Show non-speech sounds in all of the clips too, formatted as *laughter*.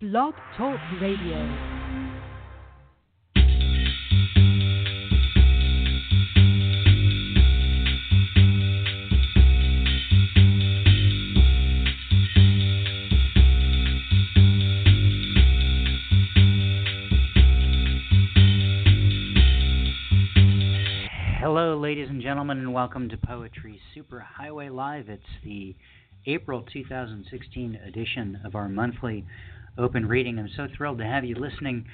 Blog Talk Radio. Hello, ladies and gentlemen, and welcome to Poetry Superhighway Live. It's the April 2016 edition of our monthly open reading. I'm so thrilled to have you listening,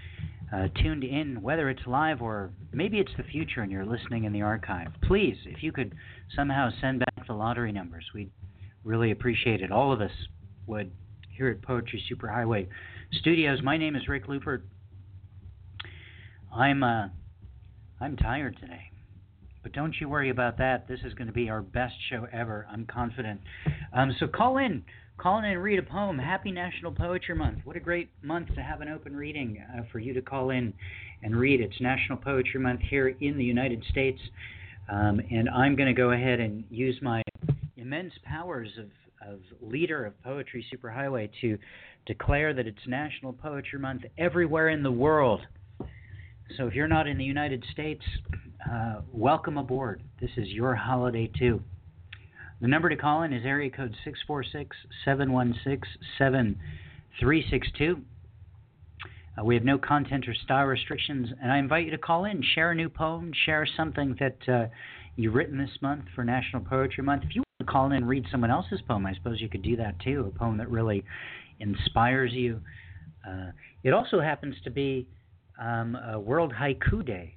uh, tuned in, whether it's live or maybe it's the future and you're listening in the archive. Please, if you could somehow send back the lottery numbers, we'd really appreciate it. All of us would here at Poetry Superhighway Studios. My name is Rick Lupert. I'm uh, I'm tired today. But don't you worry about that. This is going to be our best show ever. I'm confident. Um, so call in. Call in and read a poem. Happy National Poetry Month. What a great month to have an open reading uh, for you to call in and read. It's National Poetry Month here in the United States. Um, and I'm going to go ahead and use my immense powers of, of leader of Poetry Superhighway to declare that it's National Poetry Month everywhere in the world. So if you're not in the United States, uh, welcome aboard. This is your holiday too. The number to call in is area code 646 716 7362. Uh, we have no content or style restrictions, and I invite you to call in, share a new poem, share something that uh, you've written this month for National Poetry Month. If you want to call in and read someone else's poem, I suppose you could do that too, a poem that really inspires you. Uh, it also happens to be um, World Haiku Day.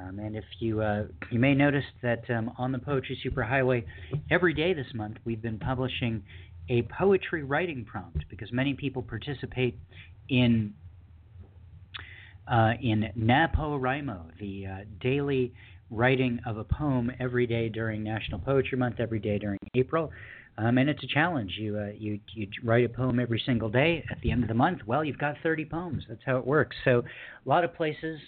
Um, and if you uh, you may notice that um, on the Poetry Superhighway, every day this month we've been publishing a poetry writing prompt because many people participate in uh, in NaPoWriMo, the uh, daily writing of a poem every day during National Poetry Month, every day during April. Um, and it's a challenge. You, uh, you you write a poem every single day. At the end of the month, well, you've got 30 poems. That's how it works. So, a lot of places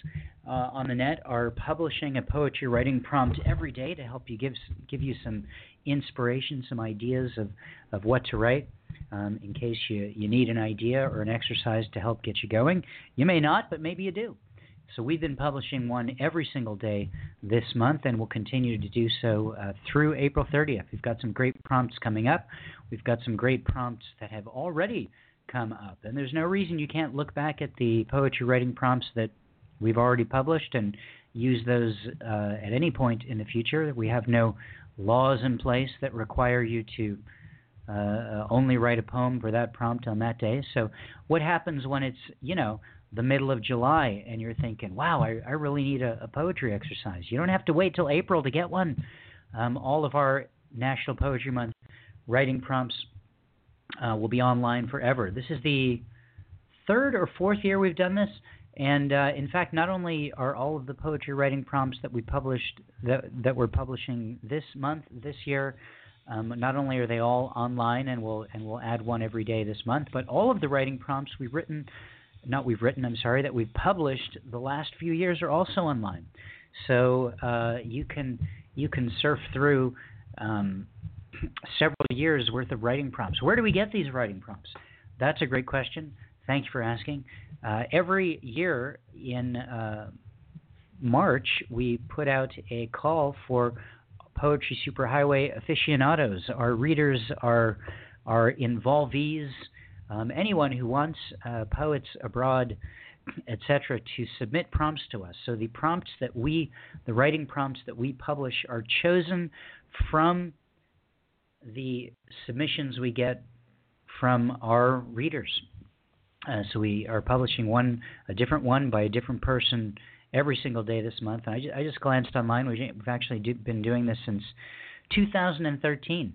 uh, on the net are publishing a poetry writing prompt every day to help you give give you some inspiration, some ideas of, of what to write. Um, in case you, you need an idea or an exercise to help get you going. You may not, but maybe you do. So we've been publishing one every single day this month, and we'll continue to do so uh, through April 30th. We've got some great prompts coming up. We've got some great prompts that have already come up, and there's no reason you can't look back at the poetry writing prompts that we've already published and use those uh, at any point in the future. We have no laws in place that require you to uh, only write a poem for that prompt on that day. So, what happens when it's, you know, the middle of July and you're thinking, wow, I, I really need a, a poetry exercise? You don't have to wait till April to get one. Um, all of our National Poetry Month writing prompts uh, will be online forever. This is the third or fourth year we've done this. And uh, in fact, not only are all of the poetry writing prompts that we published that that we're publishing this month, this year, um, not only are they all online, and we'll and we'll add one every day this month, but all of the writing prompts we've written, not we've written, I'm sorry, that we've published the last few years are also online. So uh, you can you can surf through um, *clears throat* several years worth of writing prompts. Where do we get these writing prompts? That's a great question. Thank you for asking. Uh, every year in uh, March, we put out a call for Poetry Superhighway aficionados, our readers, our our involvees, um, anyone who wants uh, poets abroad, etc., to submit prompts to us. So the prompts that we, the writing prompts that we publish, are chosen from the submissions we get from our readers. Uh, so we are publishing one, a different one by a different person every single day this month. I, just, I just glanced online. We've actually do, been doing this since 2013.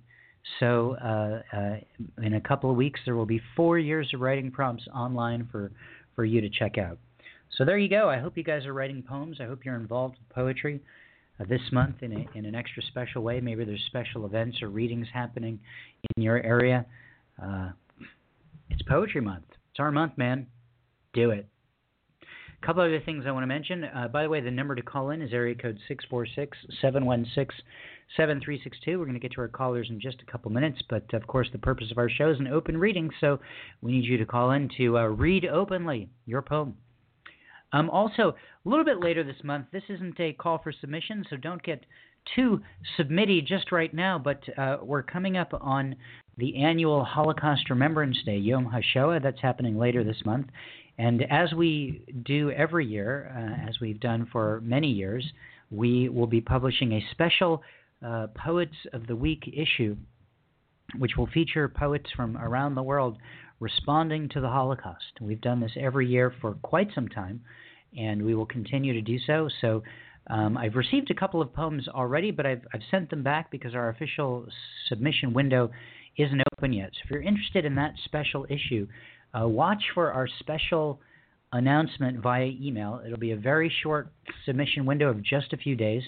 So uh, uh, in a couple of weeks, there will be four years of writing prompts online for, for you to check out. So there you go. I hope you guys are writing poems. I hope you're involved with poetry uh, this month in, a, in an extra special way. Maybe there's special events or readings happening in your area. Uh, it's Poetry Month. It's our month, man. Do it. A couple other things I want to mention. Uh, by the way, the number to call in is area code 646 716 7362. We're going to get to our callers in just a couple minutes, but of course, the purpose of our show is an open reading, so we need you to call in to uh, read openly your poem. Um, also, a little bit later this month, this isn't a call for submission, so don't get too submitty just right now, but uh, we're coming up on the annual Holocaust Remembrance Day, Yom HaShoah, that's happening later this month. And as we do every year, uh, as we've done for many years, we will be publishing a special uh, Poets of the Week issue, which will feature poets from around the world responding to the Holocaust. We've done this every year for quite some time, and we will continue to do so. So um, I've received a couple of poems already, but I've, I've sent them back because our official submission window isn't open yet. So if you're interested in that special issue, uh, watch for our special announcement via email. It'll be a very short submission window of just a few days.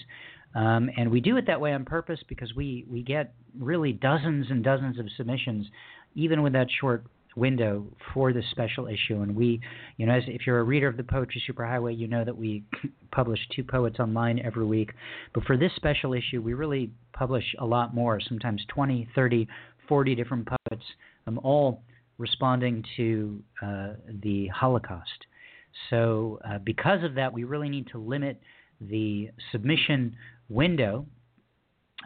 Um, and we do it that way on purpose because we, we get really dozens and dozens of submissions, even with that short window for this special issue. And we, you know, as, if you're a reader of the Poetry Superhighway, you know that we *laughs* publish two poets online every week. But for this special issue, we really publish a lot more, sometimes 20, 30, 40 different poets, um, all responding to uh, the Holocaust. So, uh, because of that, we really need to limit the submission window,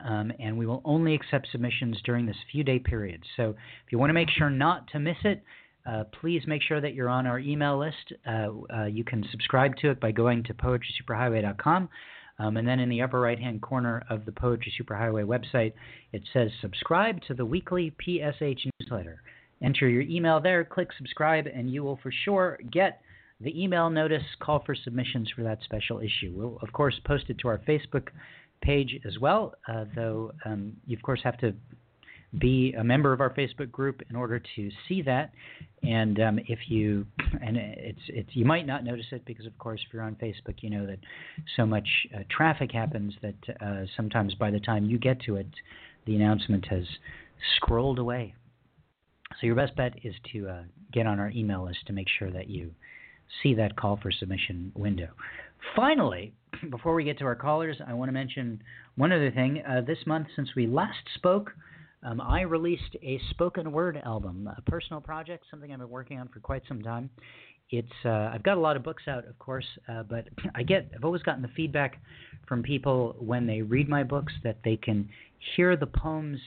um, and we will only accept submissions during this few day period. So, if you want to make sure not to miss it, uh, please make sure that you're on our email list. Uh, uh you can subscribe to it by going to poetrysuperhighway.com. Um, and then in the upper right hand corner of the Poetry Superhighway website, it says subscribe to the weekly PSH newsletter. Enter your email there, click subscribe, and you will for sure get the email notice call for submissions for that special issue. We'll, of course, post it to our Facebook page as well, uh, though um, you, of course, have to be a member of our Facebook group in order to see that. And um, if you, and it's it's you might not notice it because, of course, if you're on Facebook, you know that so much uh, traffic happens that uh, sometimes by the time you get to it, the announcement has scrolled away. So your best bet is to uh, get on our email list to make sure that you see that call for submission window. Finally, *clears throat* before we get to our callers, I want to mention one other thing. Uh, this month, since we last spoke, um, I released a spoken word album, a personal project, something I've been working on for quite some time. It's uh, I've got a lot of books out, of course, uh, but *clears throat* I get I've always gotten the feedback from people when they read my books that they can hear the poems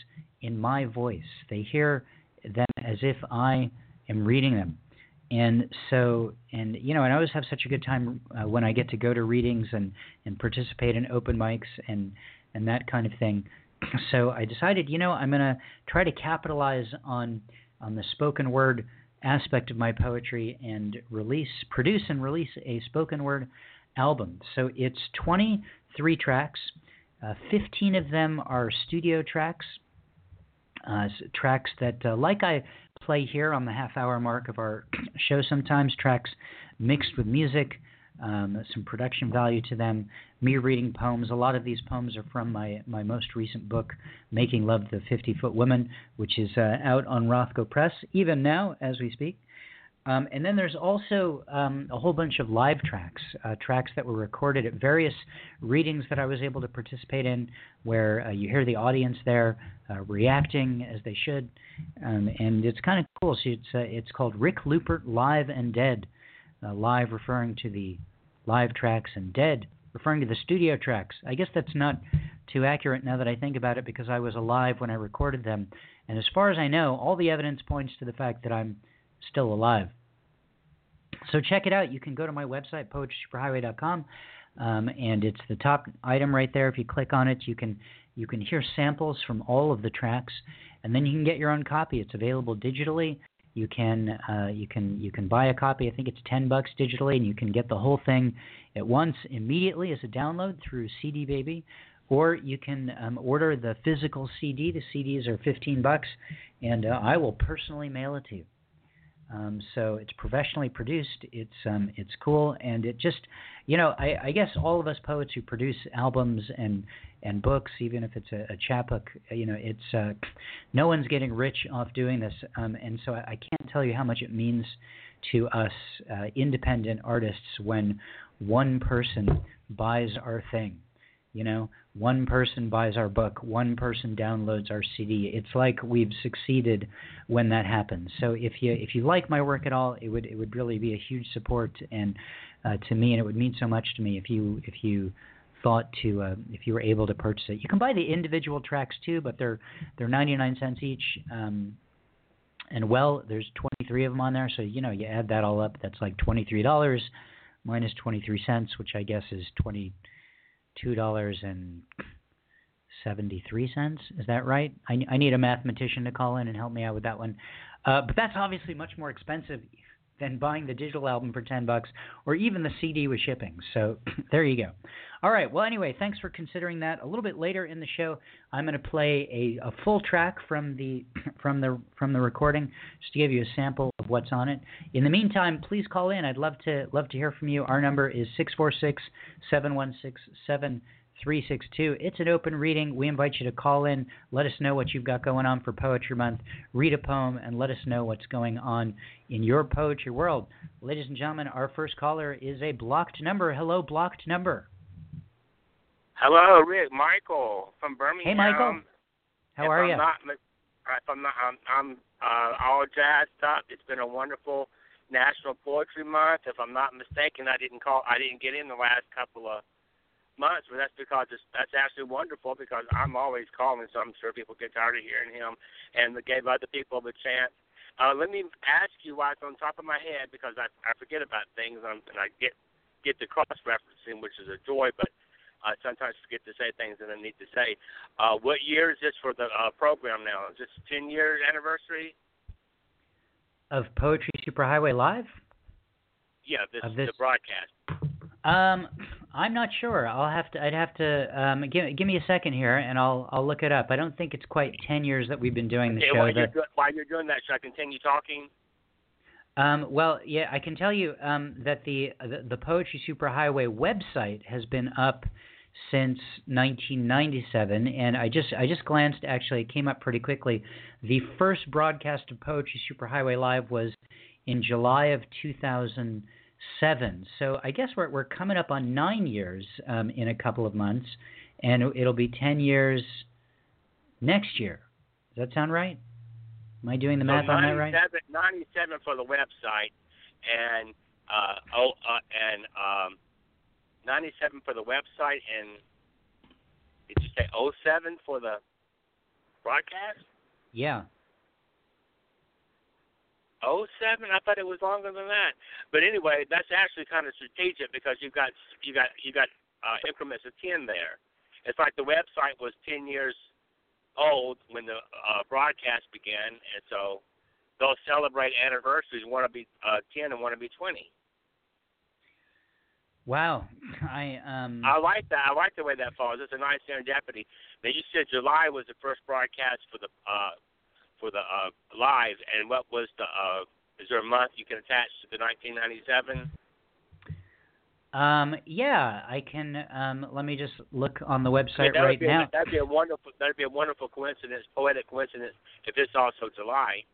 in my voice. They hear them as if I am reading them. And so, and you know, and I always have such a good time uh, when I get to go to readings and and participate in open mics and and that kind of thing. *clears throat* So I decided, you know, I'm going to try to capitalize on on the spoken word aspect of my poetry and release, produce, and release a spoken word album. So it's 23 tracks. Uh, 15 of them are studio tracks, uh, tracks that, uh, like I play here on the half hour mark of our *clears throat* show sometimes, tracks mixed with music, um, some production value to them, me reading poems. A lot of these poems are from my, my most recent book, Making Love to the 50 Foot Woman, which is uh, out on Rothco Press, even now as we speak. Um, and then there's also um, a whole bunch of live tracks, uh, tracks that were recorded at various readings that I was able to participate in, where uh, you hear the audience there uh, reacting as they should, um, and it's kind of cool. So it's uh, it's called Rick Lupert Live and Dead, uh, live referring to the live tracks and dead referring to the studio tracks. I guess that's not too accurate now that I think about it because I was alive when I recorded them, and as far as I know, all the evidence points to the fact that I'm still alive. So check it out. You can go to my website, poetrysuperhighway.com, um, and it's the top item right there. If you click on it, you can you can hear samples from all of the tracks, and then you can get your own copy. It's available digitally. You can uh, you can you can buy a copy. I think it's ten bucks digitally, and you can get the whole thing at once immediately as a download through CD Baby, or you can um, order the physical CD. The CDs are fifteen bucks, and uh, I will personally mail it to you. Um, so it's professionally produced. It's um, it's cool, and it just, you know, I, I guess all of us poets who produce albums and and books, even if it's a, a chapbook, you know, it's uh, no one's getting rich off doing this, um, and so I, I can't tell you how much it means to us uh, independent artists when one person buys our thing. You know, one person buys our book, one person downloads our CD. It's like we've succeeded when that happens. So if you if you like my work at all, it would it would really be a huge support and uh, to me, and it would mean so much to me if you if you thought to uh, if you were able to purchase it. You can buy the individual tracks too, but they're they're 99 cents each. Um, and well, there's 23 of them on there, so you know you add that all up, that's like $23 minus 23 cents, which I guess is 22 dollars and 73 cents. Is that right? I, I need a mathematician to call in and help me out with that one. Uh, but that's obviously much more expensive than buying the digital album for 10 bucks or even the CD with shipping. So *clears throat* there you go. All right. Well, anyway, thanks for considering that. A little bit later in the show, I'm going to play a, a full track from the *clears throat* from the from the recording just to give you a sample of what's on it. In the meantime, please call in. I'd love to love to hear from you. Our number is 646 716 362. It's an open reading. We invite you to call in, let us know what you've got going on for Poetry Month, read a poem, and let us know what's going on in your poetry world. Ladies and gentlemen, our first caller is a blocked number. Hello, blocked number. Hello, Rick. Michael from Birmingham. Hey, Michael. How if are I'm you? Not, if I'm not, I'm, I'm uh, all jazzed up. It's been a wonderful National Poetry Month. If I'm not mistaken, I didn't call. I didn't get in the last couple of months, but that's because it's, that's actually wonderful because I'm always calling, so I'm sure people get tired of hearing him, and gave other people the chance. Uh, let me ask you why it's on top of my head because I I forget about things and, and I get get the cross referencing, which is a joy, but I sometimes forget to say things that I need to say. Uh, what year is this for the uh, program now? Is this 10 year anniversary? Of Poetry Superhighway Live? Yeah, this, Of this- the broadcast. Um, I'm not sure. I'll have to. I'd have to. Um, give give me a second here, and I'll I'll look it up. I don't think it's quite ten years that we've been doing the Okay, show. while, you're The- do- while you're doing that, should I continue talking? Um, well, yeah, I can tell you um, that the, the the Poetry Superhighway website has been up since 1997, and I just I just glanced. Actually, it came up pretty quickly. The first broadcast of Poetry Superhighway Live was in July of 2007. So I guess we're we're coming up on nine years um, in a couple of months, and it'll be 10 years next year. Does that sound right? Am I doing the so math on that right? 97, 97 for the website, and uh, oh, uh, and um, 97 for the website, and did you say 07 for the broadcast? Yeah. 07? I thought it was longer than that. But anyway, that's actually kind of strategic because you've got you got you got uh, increments of 10 there. It's like the website was 10 years old when the uh, broadcast began, and so they'll celebrate anniversaries. Want to be uh, 10 and want to be 20. Wow. *laughs* I um I like that. I like the way that falls. It's a nice serendipity. Now you said July was the first broadcast for the uh, for the uh, live, and what was the? Uh, is there a month you can attach to the 1997? um yeah, I can um let me just look on the website would right be now. A, that'd be a wonderful. That'd be a wonderful coincidence, poetic coincidence, if it's also July.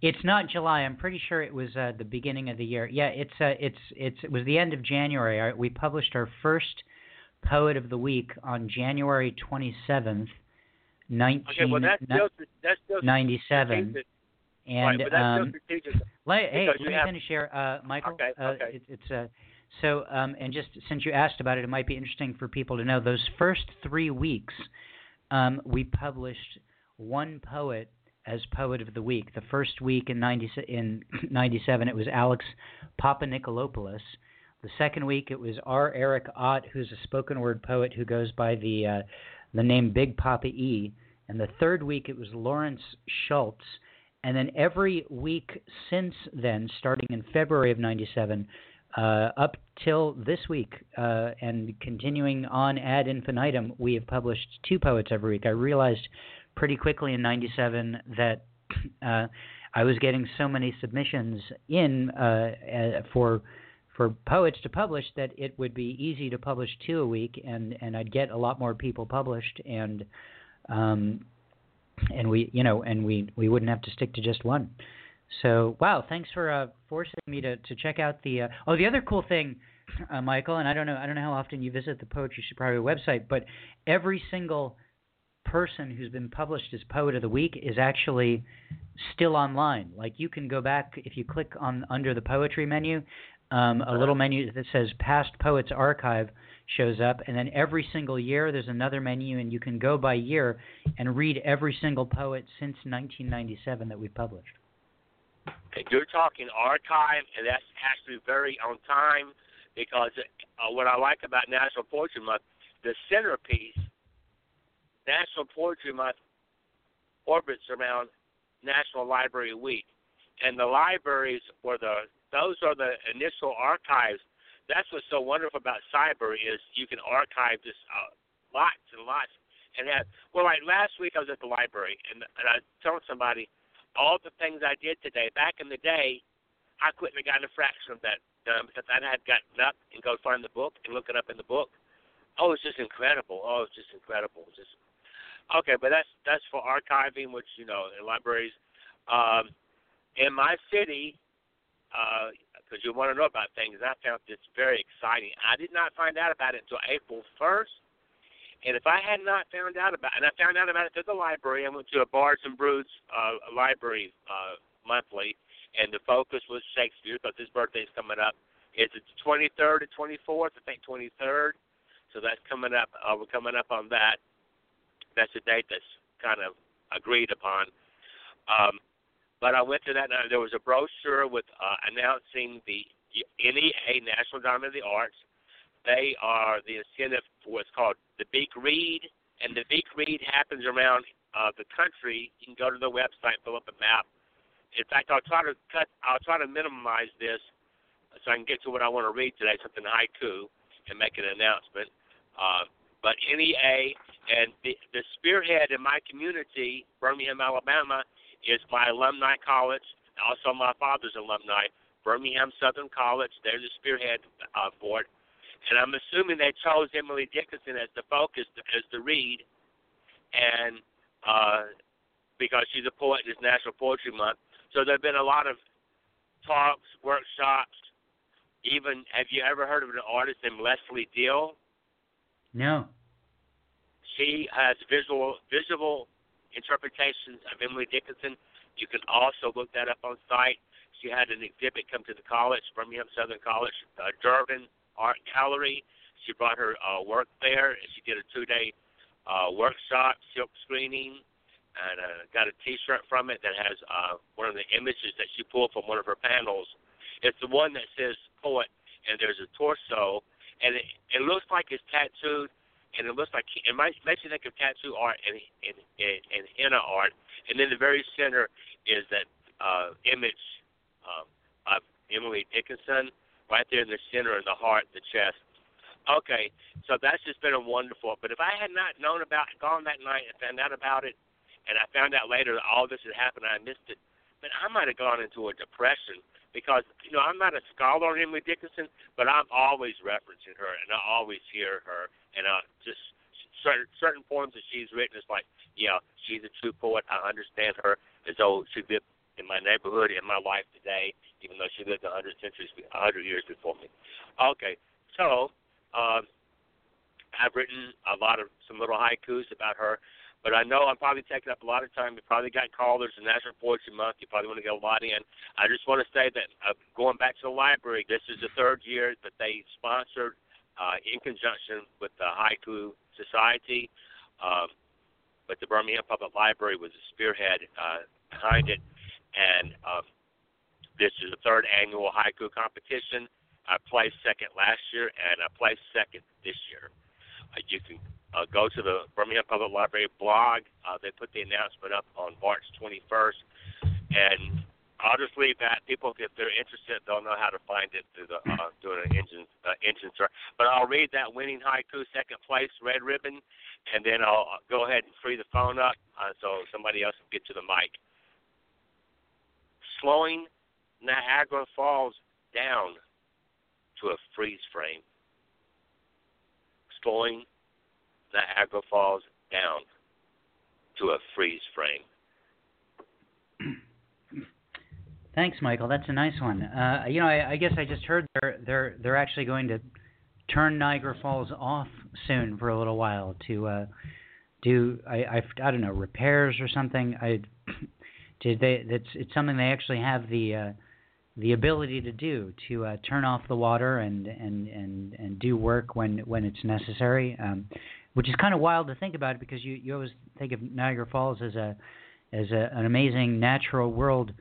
It's not July. I'm pretty sure it was uh, the beginning of the year. Yeah, it's uh, it's it's it was the end of January. We published our first poet of the week on January 27th, Okay, well that's still that's still 1997. And right, um. Let, hey, let me have- finish here, uh, Michael. Okay, uh, okay. It, it's uh, so, um, and just since you asked about it, it might be interesting for people to know. Those first three weeks, um, we published one poet as poet of the week. The first week in ninety in *coughs* '97, it was Alex Papanicolaopoulos. The second week, it was R. Eric Ott, who's a spoken word poet who goes by the uh, the name Big Papa E. And the third week, it was Lawrence Schultz. And then every week since then, starting in February of '97, uh, up till this week, uh, and continuing on ad infinitum, we have published two poets every week. I realized pretty quickly in '97 that *clears throat* uh, I was getting so many submissions in uh, uh, for for poets to publish that it would be easy to publish two a week, and and I'd get a lot more people published, and um, and we you know and we we wouldn't have to stick to just one. So wow, thanks for uh, forcing me to to check out the. Uh, oh, the other cool thing uh, Michael, and I don't know I don't know how often you visit the Poetry Superhighway website, but every single person who's been published as Poet of the Week is actually still online. Like you can go back if you click on under the poetry menu, um, a little menu that says Past Poets Archive shows up, and then every single year there's another menu, and you can go by year and read every single poet since 1997 that we've published. You're talking archive, and that's actually very on time because uh, what I like about National Poetry Month, the centerpiece, National Poetry Month orbits around National Library Week, and the libraries were the those are the initial archives. That's what's so wonderful about cyber is you can archive this uh, lots and lots and have well like last week I was at the library and and I told somebody all the things I did today back in the day I couldn't have gotten a fraction of that done because I had gotten up and go find the book and look it up in the book. Oh, it's just incredible. Oh, it's just incredible. It's just okay, but that's that's for archiving, which you know in libraries. Um, in my city, because uh, you want to know about things. I found this very exciting. I did not find out about it until April 1st. And if I had not found out about and I found out about it through the library, I went to a Bards and Brews uh, library uh, monthly, and the focus was Shakespeare because his birthday's coming up. It's the 23rd to 24th, I think 23rd. So that's coming up. Uh, we're coming up on that. That's a date that's kind of agreed upon. Um, but I went to that, and there was a brochure with uh, announcing the NEA National Endowment of the Arts. They are the incentive for what's called the Big Read, and the Big Read happens around uh, the country. You can go to the website, pull up a map. In fact, I'll try to cut. I'll try to minimize this so I can get to what I want to read today, something haiku, and make an announcement. Uh, but NEA and the, the spearhead in my community, Birmingham, Alabama, is my alumni college, also my father's alumni, Birmingham Southern College. They're the spearhead uh, for it. And I'm assuming they chose Emily Dickinson as the focus, as the read, and uh, because she's a poet, it's National Poetry Month. So there have been a lot of talks, workshops. Even have you ever heard of an artist named Lesley Dill? No. She has visual visual interpretations of Emily Dickinson. You can also look that up on site. She had an exhibit come to the college, Birmingham Southern College, uh, Durbin Art Gallery. She brought her uh, work there, and she did a two-day uh, workshop, silk screening, and uh, got a T-shirt from it that has uh, one of the images that she pulled from one of her panels. It's the one that says poet, and there's a torso, and it, it looks like it's tattooed and it looks like it might makes you think of tattoo art and and and, and henna art, and then the very center is that uh, image um, of Emily Dickinson right there in the center of the heart, the chest. Okay, so that's just been a wonderful. But if I had not known about gone that night and found out about it, and I found out later that all this had happened, I missed it. But I might have gone into a depression because you know I'm not a scholar on Emily Dickinson, but I'm always referencing her and I always hear her and uh, just certain certain poems that she's written. It's like, yeah, she's a true poet. I understand her as though she lived in my neighborhood in my life today, even though she lived a hundred centuries, a hundred years before me. Okay, so um, I've written a lot of some little haikus about her. But I know I'm probably taking up a lot of time. You probably got callers in National Poetry Month. You probably want to get a lot in. I just want to say that uh, going back to the library, this is the third year that they sponsored uh, in conjunction with the Haiku Society. Um, but the Birmingham Public Library was the spearhead uh, behind it. And um, this is the third annual haiku competition. I placed second last year, and I placed second this year. Uh, you can uh, go to the Birmingham Public Library blog. Uh, they put the announcement up on March 21st, and leave that. People, if they're interested, they'll know how to find it through the uh, doing an engine uh, engine search. But I'll read that winning haiku, second place, red ribbon, and then I'll uh, go ahead and free the phone up uh, so somebody else can get to the mic. Slowing Niagara Falls down to a freeze frame. Slowing Niagara Falls down to a freeze frame. *clears throat* Thanks, Michael. That's a nice one. Uh, you know, I, I guess I just heard they're they're they're actually going to turn Niagara Falls off soon for a little while to uh, do I, I I don't know repairs or something. I *clears throat* did they that's it's something they actually have the uh, the ability to do to uh, turn off the water and and and and do work when when it's necessary. Um, which is kind of wild to think about because you you always think of Niagara Falls as a as a, an amazing natural world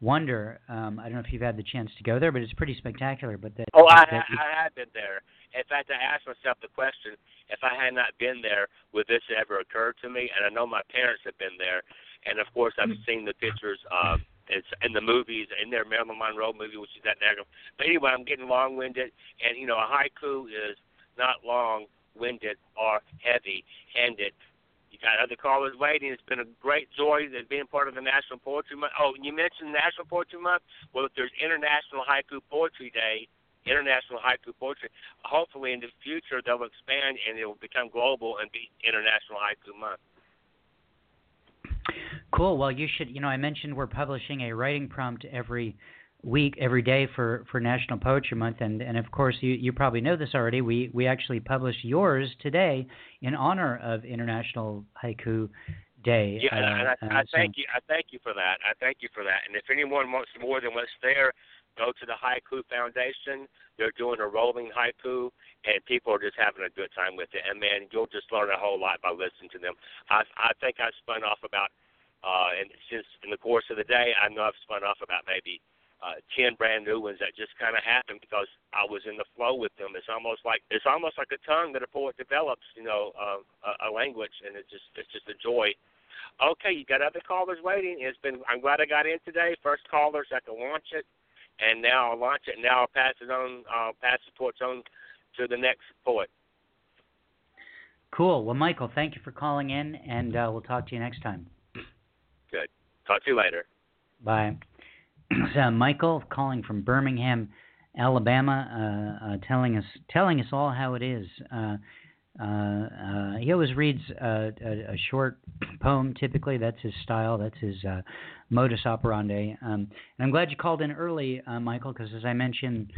wonder. Um, I don't know if you've had the chance to go there, but it's pretty spectacular. But that, oh, I, that I have been there. In fact, I asked myself the question: if I had not been there, would this ever occur to me? And I know my parents have been there, and of course, I've seen the pictures. Um, it's in the movies, in their Marilyn Monroe movie, which is at Niagara. But anyway, I'm getting long-winded, and you know, a haiku is not long-winded heavy-handed. You got other callers waiting. It's been a great joy that being part of the National Poetry Month. Oh, you mentioned National Poetry Month. Well, if there's International Haiku Poetry Day, International Haiku Poetry, hopefully in the future they'll expand and it will become global and be International Haiku Month. Cool. Well, you should. You know, I mentioned we're publishing a writing prompt every week, every day for for National Poetry Month, and and of course you you probably know this already. We we actually published yours today in honor of International Haiku Day. Yeah, and I, uh, I, I so- thank you. I thank you for that. I thank you for that. And if anyone wants more than what's there, go to the Haiku Foundation. They're doing a rolling haiku, and people are just having a good time with it. And man, you'll just learn a whole lot by listening to them. I I think I spun off about, uh, and since in the course of the day, I know I've spun off about maybe uh, ten brand new ones that just kind of happened because I was in the flow with them. It's almost like it's almost like a tongue that a poet develops, you know, uh, a, a language, and it's just it's just a joy. Okay, you got other callers waiting. It's been I'm glad I got in today. First callers I can launch it, and now I'll launch it. And now I'll pass it on. I'll pass the torch on to the next poet. Cool. Well, Michael, thank you for calling in, and uh, we'll talk to you next time. Good. Talk to you later. Bye. *clears throat* so, Michael calling from Birmingham, Alabama, uh, uh, telling us telling us all how it is. Uh, uh, uh, he always reads uh, a, a short *clears throat* poem. Typically, that's his style. That's his uh, modus operandi. Um, and I'm glad you called in early, uh, Michael, because as I mentioned,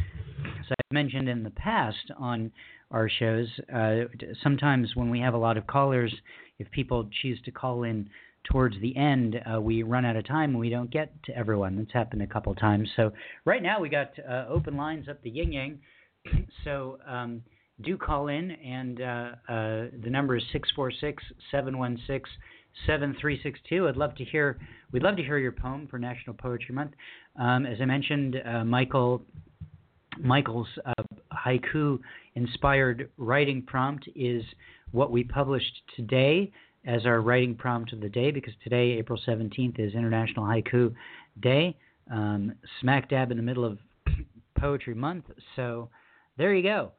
as I mentioned in the past on our shows, uh, sometimes when we have a lot of callers, if people choose to call in towards the end, uh, we run out of time and we don't get to everyone. That's happened a couple times. So right now we got uh, open lines up the yin yang. *clears throat* So um, do call in, and uh, uh, the number is six four six seven one six seven three six two. I'd love to hear. We'd love to hear your poem for National Poetry Month. Um, as I mentioned, uh, Michael Michael's haiku inspired writing prompt is what we published today as our writing prompt of the day because today, April 17th, is International Haiku Day, um, smack dab in the middle of Poetry Month. So there you go.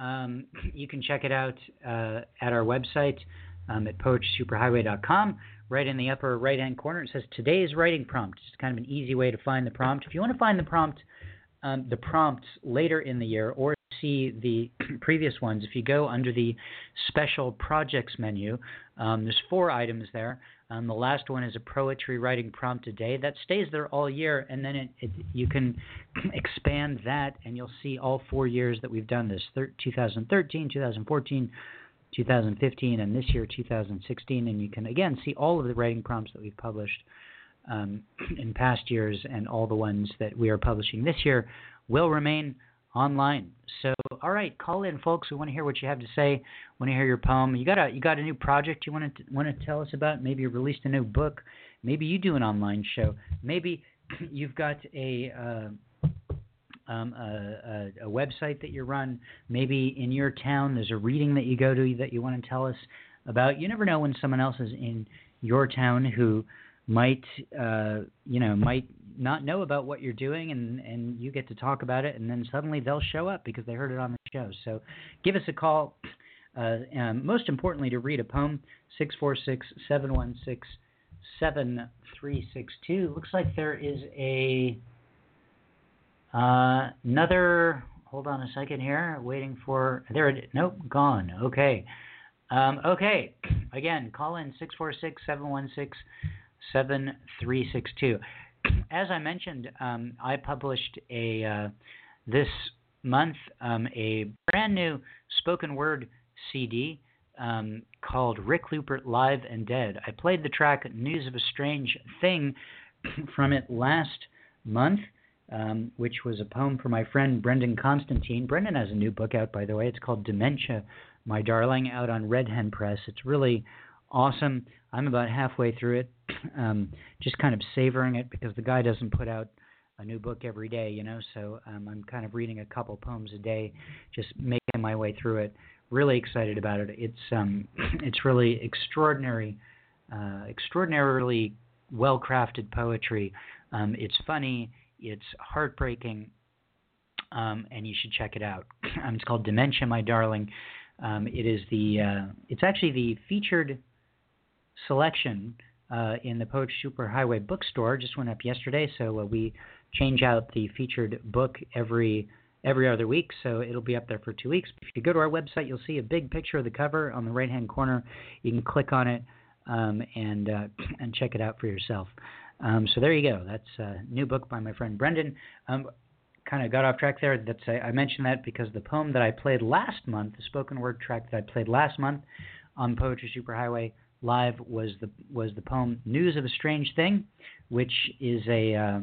Um, you can check it out uh, at our website um, at poetrysuperhighway.com. Right in the upper right hand corner, it says today's writing prompt. It's kind of an easy way to find the prompt. If you want to find the prompt, um, the prompts later in the year or see the *clears throat* previous ones, if you go under the special projects menu, um, there's four items there. Um, the last one is a poetry writing prompt a day. That stays there all year, and then it, it, you can *clears throat* expand that, and you'll see all four years that we've done this: thir- 2013, 2014, 2015, and this year 2016. And you can again see all of the writing prompts that we've published um, *clears throat* in past years, and all the ones that we are publishing this year will remain online. So, all right, call in, folks. We want to hear what you have to say. Want to hear your poem? You got a you got a new project you want to want to tell us about? Maybe you released a new book. Maybe you do an online show. Maybe *clears throat* you've got a uh, um, a, a, a website that you run. Maybe in your town there's a reading that you go to that you want to tell us about. You never know when someone else is in your town who might uh, you know might not know about what you're doing and and you get to talk about it and then suddenly they'll show up because they heard it on the show. So give us a call. Uh, and most importantly to read a poem 646-716-7362 looks like there is a uh, another hold on a second here waiting for there it nope gone. Okay. Um, okay. Again call in 646 716 7362. As I mentioned, um, I published a uh, this month um, a brand new spoken word CD um, called Rick Lupert Live and Dead. I played the track News of a Strange Thing *clears throat* from it last month, um, which was a poem for my friend Brendan Constantine. Brendan has a new book out, by the way. It's called Dementia, My Darling, out on Red Hen Press. It's really awesome. I'm about halfway through it, *clears throat* um, just kind of savoring it because the guy doesn't put out a new book every day, you know. So um, I'm kind of reading a couple poems a day, just making my way through it. Really excited about it. It's um, *clears throat* it's really extraordinary, uh, extraordinarily well crafted poetry. Um, it's funny. It's heartbreaking. Um, and you should check it out. *clears throat* Um, it's called Dementia, My Darling. Um, it is the uh, it's actually the featured selection uh, in the Poetry Superhighway bookstore. Just went up yesterday, so uh, we change out the featured book every every other week. So it'll be up there for two weeks. If you go to our website, you'll see a big picture of the cover on the right hand corner. You can click on it um, and uh, *clears throat* and check it out for yourself. Um, so there you go. That's a new book by my friend Brendan. Um, kind of got off track there. That's I, I mentioned that because the poem that I played last month, the spoken word track that I played last month on Poetry Superhighway live was the was the poem "News of a Strange Thing," which is a, uh,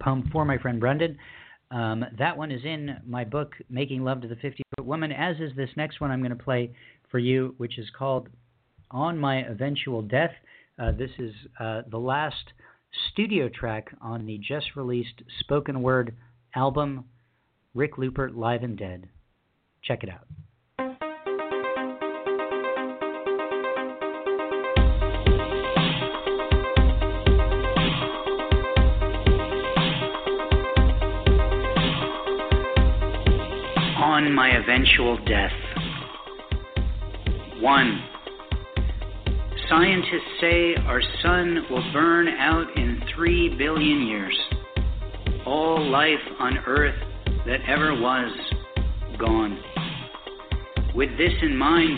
poem for my friend Brendan. Um, that one is in my book "Making Love to the 50 Foot Woman," as is this next one I'm going to play for you, which is called "On My Eventual Death." Uh, this is uh, the last studio track on the just released spoken word album, Rick Lupert Live and Dead. Check it out. My eventual death. 1. Scientists say our sun will burn out in 3 billion years. All life on Earth that ever was, gone. With this in mind,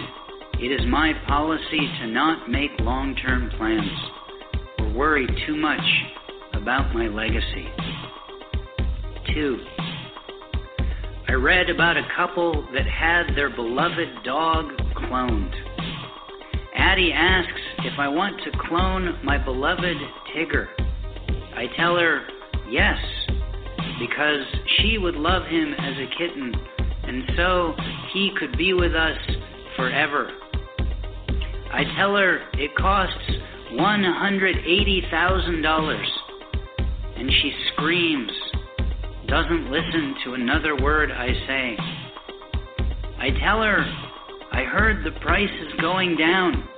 it is my policy to not make long term plans or worry too much about my legacy. 2. I read about a couple that had their beloved dog cloned. Addie asks if I want to clone my beloved Tigger. I tell her yes, because she would love him as a kitten, and so he could be with us forever. I tell her it costs $180,000, and she screams, doesn't listen to another word I say. I tell her I heard the price is going down,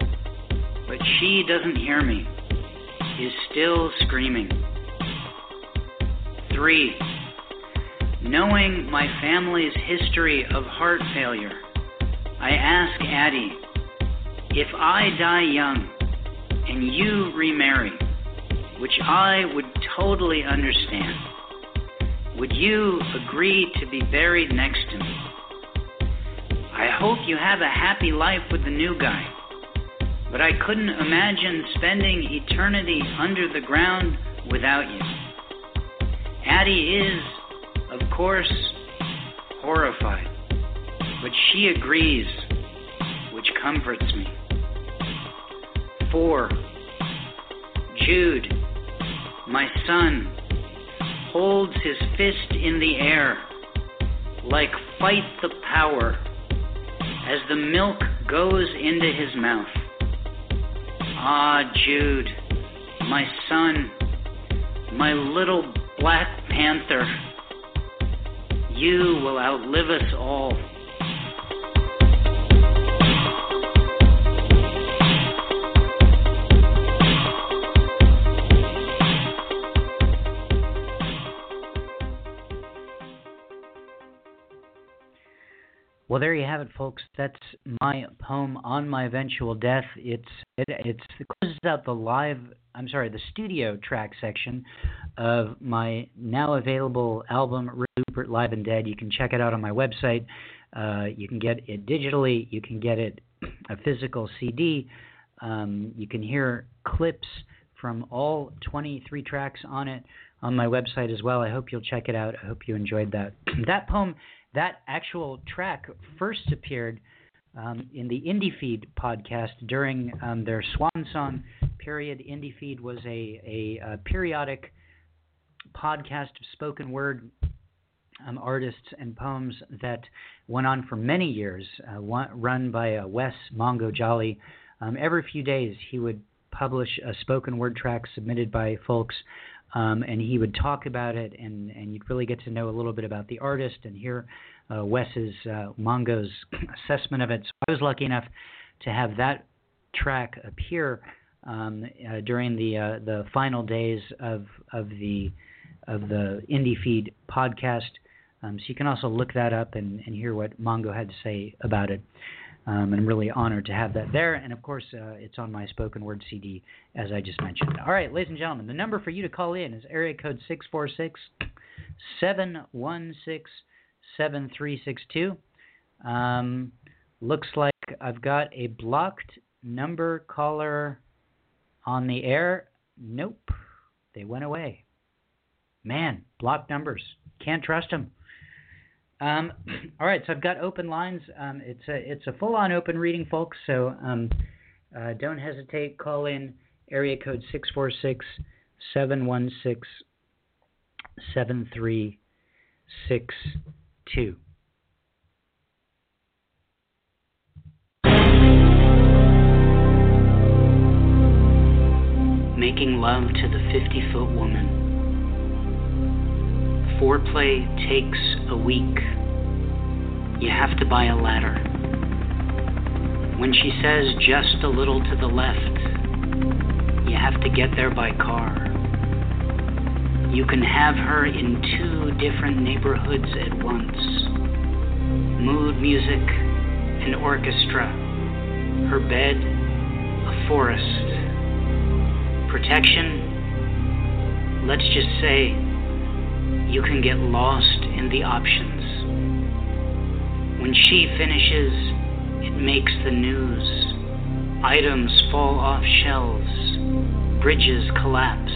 but she doesn't hear me, is still screaming. 3. Knowing my family's history of heart failure, I ask Addie if I die young and you remarry, which I would totally understand, would you agree to be buried next to me? I hope you have a happy life with the new guy, but I couldn't imagine spending eternity under the ground without you. Addie is, of course, horrified, but she agrees, which comforts me. 4. Jude, my son, holds his fist in the air, like fight the power as the milk goes into his mouth. Ah, Jude, my son, my little Black Panther, you will outlive us all. Well, there you have it, folks. That's my poem on my eventual death. It's it, it's it closes out the live. I'm sorry, the studio track section of my now available album, Lupert Live and Dead. You can check it out on my website. Uh, you can get it digitally. You can get it a physical CD. Um, you can hear clips from all 23 tracks on it on my website as well. I hope you'll check it out. I hope you enjoyed that. *clears throat* that poem, that actual track, first appeared um, in the Indie Feed podcast during um, their Swan Song period. Indie Feed was a, a, a periodic podcast of spoken word um, artists and poems that went on for many years, uh, one, run by uh, Wes Mongo Jolly. Um, every few days, he would publish a spoken word track submitted by folks, um, and he would talk about it, and, and you'd really get to know a little bit about the artist and hear uh, Wes's uh, Mongo's *clears throat* assessment of it. So I was lucky enough to have that track appear um, uh, during the uh, the final days of of the of the Indie Feed podcast. Um, so you can also look that up and, and hear what Mongo had to say about it. Um, and I'm really honored to have that there. And of course, uh, it's on my spoken word CD, as I just mentioned. All right, ladies and gentlemen, the number for you to call in is area code 646 716 7362. Um, looks like I've got a blocked number caller on the air. Nope, they went away. Man, blocked numbers. Can't trust them. Um, *clears throat* all right, so I've got open lines. Um, it's a it's a full on open reading, folks. So um, uh, don't hesitate. Call in area code six four six seven one six seven three six two. Making love to the 50 foot woman. Foreplay takes a week. You have to buy a ladder. When she says just a little to the left, you have to get there by car. You can have her in two different neighborhoods at once mood music, an orchestra, her bed, a forest. Protection, let's just say, you can get lost in the options. When she finishes, it makes the news. Items fall off shelves, bridges collapse.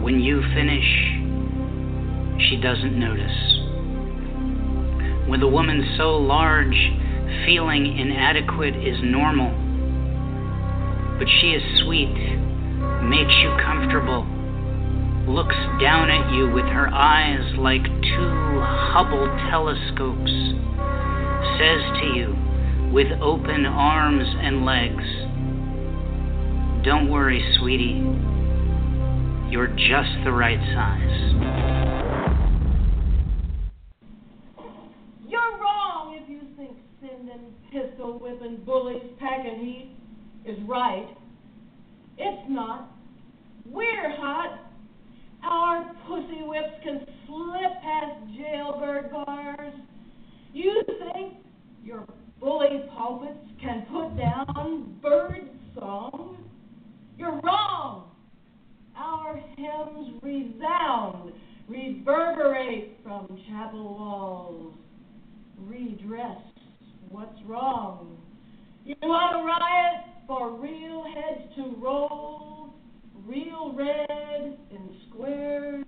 When you finish, she doesn't notice. With a woman so large, feeling inadequate is normal. But she is sweet, makes you comfortable looks down at you with her eyes like two Hubble telescopes, says to you with open arms and legs, Don't worry, sweetie, you're just the right size. You're wrong if you think sending pistol whipping bullies packing heat is right. It's not. We're hot. Our pussy whips can slip past jailbird bars. You think your bully pulpits can put down bird song? You're wrong. Our hymns resound, reverberate from chapel walls. Redress what's wrong. You want a riot for real heads to roll? Real red in squares.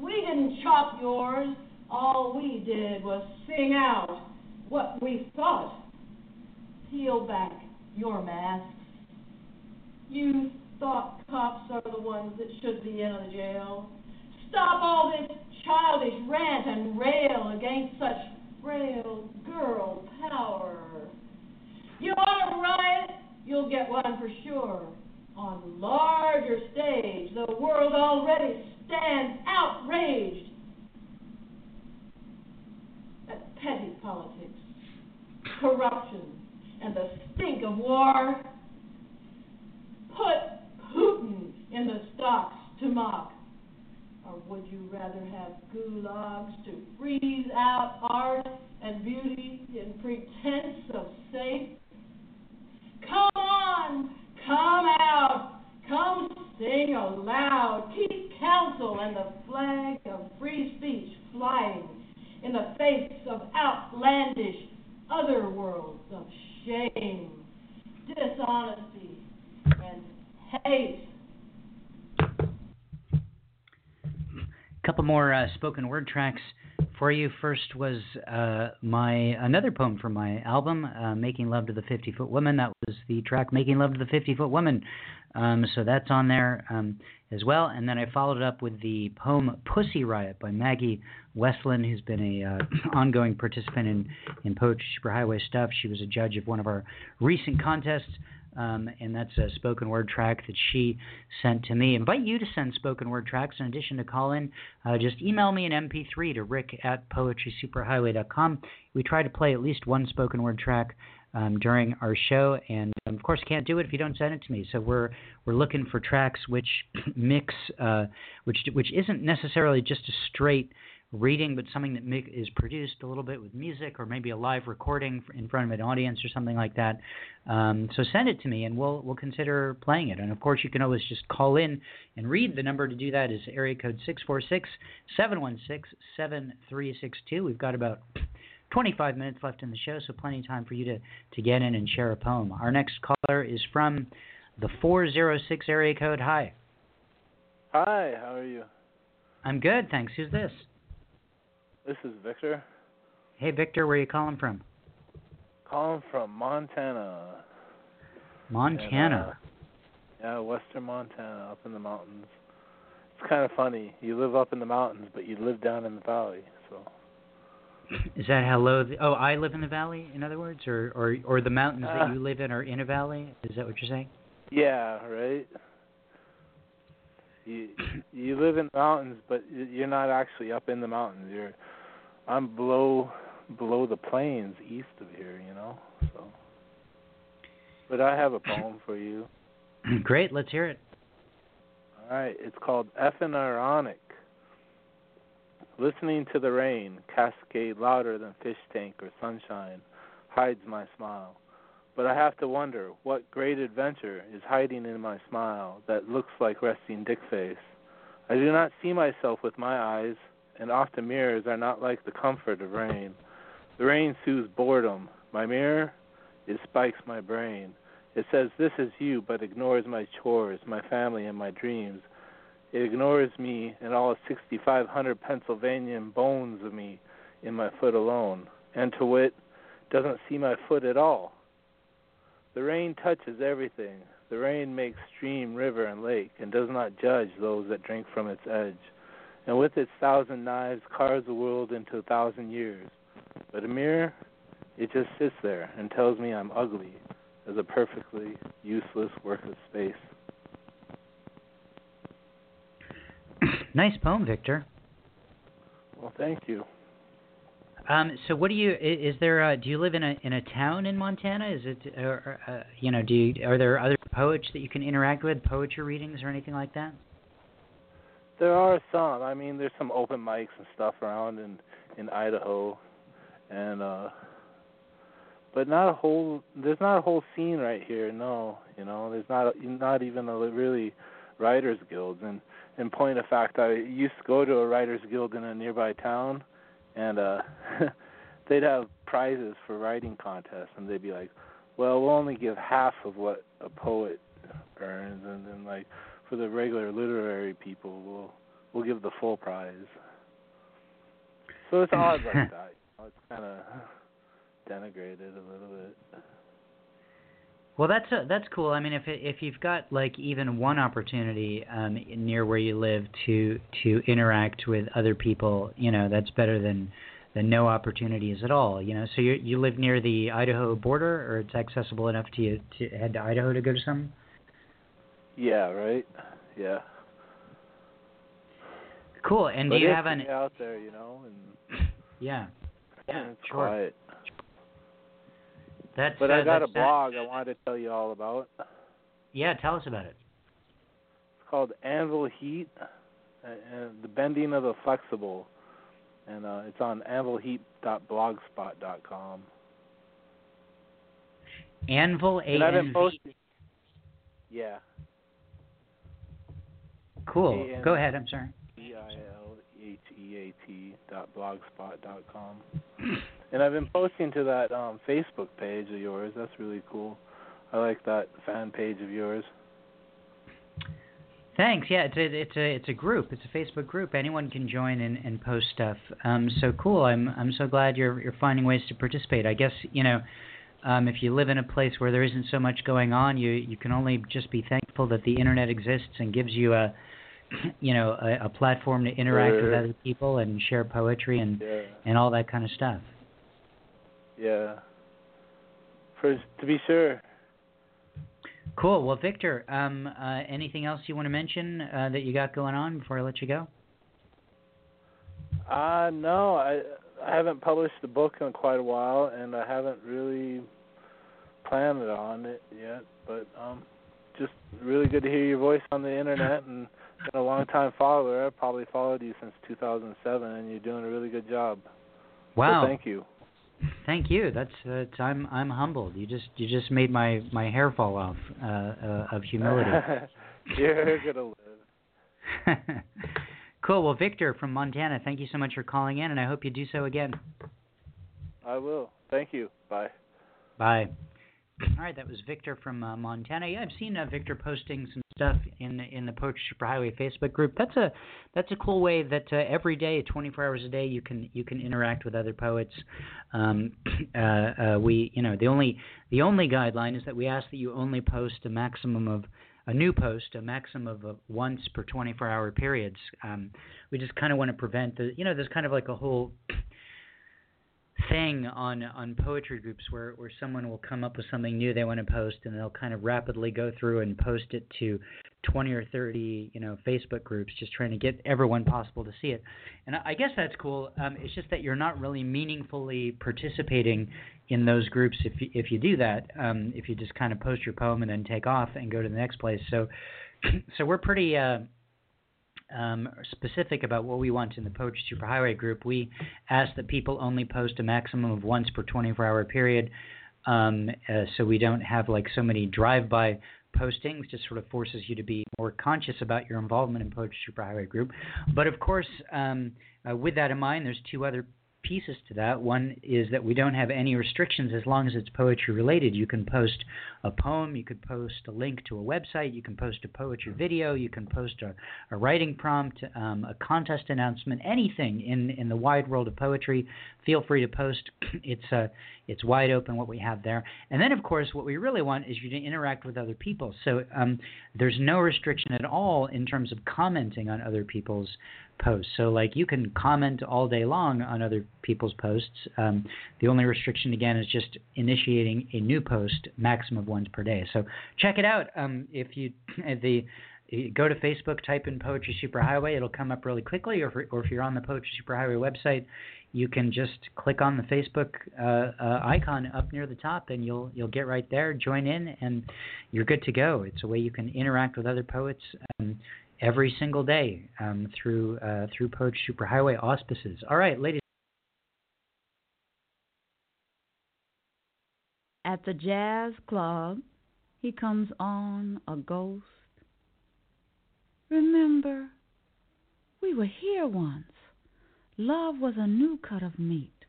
We didn't chop yours. All we did was sing out what we thought. Peel back your masks. You thought cops are the ones that should be in the jail. Stop all this childish rant and rail against such frail girl power. You want a riot? You'll get one for sure on larger stage, the world already stands outraged at petty politics, corruption, and the stink of war. Put Putin in the stocks to mock. Or would you rather have gulags to freeze out art and beauty in pretense of safe? Come on, Come out, come sing aloud, keep counsel and the flag of free speech flying in the face of outlandish other worlds of shame, dishonesty, and Hayes. A couple more uh, spoken word tracks for you. First was uh, my another poem from my album, uh, "Making Love to the 50 Foot Woman." That was the track "Making Love to the 50 Foot Woman." Um, so that's on there um, as well. And then I followed up with the poem "Pussy Riot" by Maggie Westland, who's been a uh, *clears throat* ongoing participant in in Poetry Superhighway stuff. She was a judge of one of our recent contests. Um, and that's a spoken word track that she sent to me. I invite you to send spoken word tracks in addition to call in. Uh, just email me an MP3 to rick at poetrysuperhighway.com. We try to play at least one spoken word track um, during our show, and um, of course, can't do it if you don't send it to me. So we're we're looking for tracks which *clears throat* mix, uh, which which isn't necessarily just a straight reading, but something that is produced a little bit with music or maybe a live recording in front of an audience or something like that. Um, so send it to me, and we'll we'll consider playing it. And of course, you can always just call in and read. The number to do that is area code six four six seven one six seven three six two. We've got about 25 minutes left in the show, so plenty of time for you to, to get in and share a poem. Our next caller is from the 406 area code. Hi. Hi, how are you? I'm good, thanks. Who's this? This is Victor. Hey, Victor, where are you calling from? Calling from Montana. Montana. And, uh, yeah, western Montana, up in the mountains. It's kind of funny. You live up in the mountains, but you live down in the valley. So. Is that how low? The, oh, I live in the valley. In other words, or or or the mountains uh, that you live in are in a valley. Is that what you're saying? Yeah. Right. You you live in the mountains, but you're not actually up in the mountains. You're I'm below below the plains east of here, you know. So, but I have a *laughs* poem for you. *clears throat* Great, let's hear it. All right, it's called Effin' Ironic. Listening to the rain cascade louder than fish tank or sunshine hides my smile. But I have to wonder what great adventure is hiding in my smile that looks like resting dick face. I do not see myself with my eyes, and often mirrors are not like the comfort of rain. The rain soothes boredom. My mirror, it spikes my brain. It says, This is you, but ignores my chores, my family, and my dreams. It ignores me and all 6,500 Pennsylvanian bones of me in my foot alone, and to wit, doesn't see my foot at all. The rain touches everything. The rain makes stream, river, and lake, and does not judge those that drink from its edge. And with its thousand knives carves the world into a thousand years. But a mirror, it just sits there and tells me I'm ugly as a perfectly useless work of space. *clears throat* nice poem, Victor. Well, thank you. Um, so what do you is there uh, do you live in a in a town in Montana is it or, uh, you know do you are there other poets that you can interact with poetry readings or anything like that there are some. I mean there's some open mics and stuff around in in Idaho and uh but not a whole there's not a whole scene right here no you know there's not not even a really writers guilds and in point of fact I used to go to a writers guild in a nearby town and uh *laughs* they'd have prizes for writing contests and they'd be like well we'll only give half of what a poet earns and then like for the regular literary people we'll we'll give the full prize so it's odd like *laughs* that you know, it's kind of denigrated a little bit well, that's a, that's cool. I mean, if if you've got like even one opportunity um, near where you live to to interact with other people, you know, that's better than than no opportunities at all. You know, so you you live near the Idaho border, or it's accessible enough to you to head to Idaho to go to some. Yeah. Right. Yeah. Cool. And but do you have an out there, you know, and *laughs* yeah, yeah, sure. quiet. That's, but uh, I got a blog I wanted to tell you all about. Yeah, tell us about it. It's called Anvil Heat, and the bending of the flexible, and uh, it's on anvilheat.blogspot.com. Anvil A N V. Yeah. Cool. A-N- Go ahead. I'm sorry. B I L H E A T dot blogspot dot com. And I've been posting to that um Facebook page of yours. That's really cool. I like that fan page of yours. Thanks. Yeah, it's a it's a it's a group. It's a Facebook group. Anyone can join and, and post stuff. Um, so cool. I'm I'm so glad you're you're finding ways to participate. I guess you know, um, if you live in a place where there isn't so much going on, you you can only just be thankful that the internet exists and gives you a *clears throat* you know a, a platform to interact with other people and share poetry and yeah. and all that kind of stuff. Yeah. For to be sure. Cool. Well, Victor, um, uh, anything else you want to mention uh, that you got going on before I let you go? Uh no, I I haven't published the book in quite a while, and I haven't really planned on it yet. But um, just really good to hear your voice on the internet, *laughs* and been a long time follower. I've probably followed you since 2007, and you're doing a really good job. Wow. So thank you. Thank you. That's, that's I'm I'm humbled. You just you just made my my hair fall off uh, uh, of humility. *laughs* You're gonna live. *laughs* cool. Well, Victor from Montana, thank you so much for calling in, and I hope you do so again. I will. Thank you. Bye. Bye. All right, that was Victor from uh, Montana. Yeah, I've seen uh, Victor posting some stuff in in the Poetry Superhighway Facebook group. That's a that's a cool way that uh, every day, 24 hours a day, you can you can interact with other poets. Um, *clears throat* uh, uh, we you know the only the only guideline is that we ask that you only post a maximum of a new post, a maximum of uh, once per 24 hour periods. Um, we just kind of want to prevent the you know there's kind of like a whole thing on on poetry groups where where someone will come up with something new they want to post and they'll kind of rapidly go through and post it to 20 or 30 you know Facebook groups just trying to get everyone possible to see it and I, I guess that's cool um, it's just that you're not really meaningfully participating in those groups if you, if you do that um, if you just kind of post your poem and then take off and go to the next place. So *clears throat* so we're pretty uh, um, specific about what we want in the Poetry Superhighway group, we ask that people only post a maximum of once per 24 hour period. Um, uh, so we don't have like so many drive by postings. Just sort of forces you to be more conscious about your involvement in Poetry Superhighway group. But of course, um, uh, with that in mind, there's two other pieces to that. One is that we don't have any restrictions as long as it's poetry related. You can post a poem, you could post a link to a website, you can post a poetry video, you can post a, a writing prompt, um, a contest announcement, anything in in the wide world of poetry. Feel free to post. *clears throat* It's uh, it's wide open what we have there. And then of course what we really want is you to interact with other people. So um, there's no restriction at all in terms of commenting on other people's posts. So like you can comment all day long on other people's posts. Um, the only restriction again is just initiating a new post, maximum of once per day. So check it out. Um, if you *clears throat* the go to Facebook, type in Poetry Superhighway, it'll come up really quickly. Or if, or if you're on the Poetry Superhighway website, you can just click on the Facebook uh, uh, icon up near the top, and you'll you'll get right there. Join in, and you're good to go. It's a way you can interact with other poets. Um, every single day um, through uh, through Poetry Superhighway auspices. All right, ladies. At the jazz club, he comes on a ghost. Remember, we were here once. Love was a new cut of meat,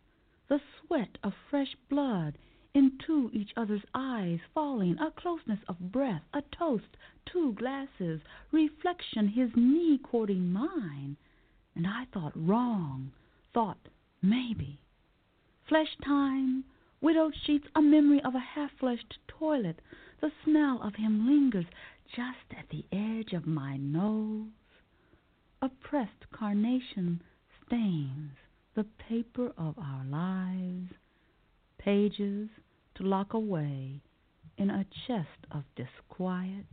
the sweat of fresh blood into each other's eyes falling, a closeness of breath, a toast, two glasses, reflection, his knee courting mine. And I thought wrong, thought maybe. Flesh time, widowed sheets, a memory of a half fleshed toilet. The smell of him lingers just at the edge of my nose. A pressed carnation stains the paper of our lives pages to lock away in a chest of disquiet.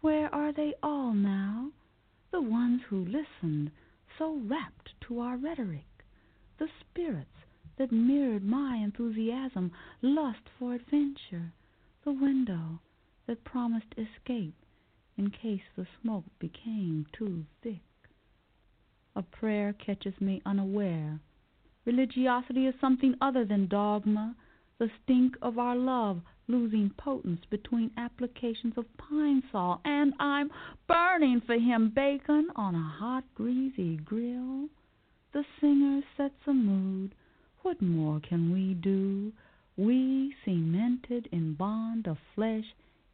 Where are they all now, the ones who listened so rapt to our rhetoric, the spirits that mirrored my enthusiasm, lust for adventure, the window that promised escape in case the smoke became too thick? A prayer catches me unaware. Religiosity is something other than dogma, the stink of our love losing potence between applications of pine sol, and I'm burning for him bacon on a hot, greasy grill. The singer sets a mood. What more can we do? We cemented in bond of flesh,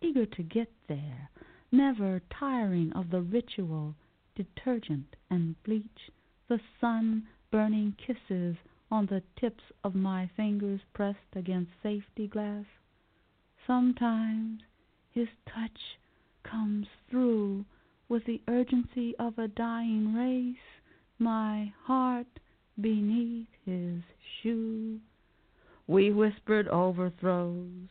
eager to get there. never tiring of the ritual, detergent and bleach, the sun burning kisses on the tips of my fingers pressed against safety glass. Sometimes his touch comes through with the urgency of a dying race, my heart beneath his shoe. We whispered overthrows,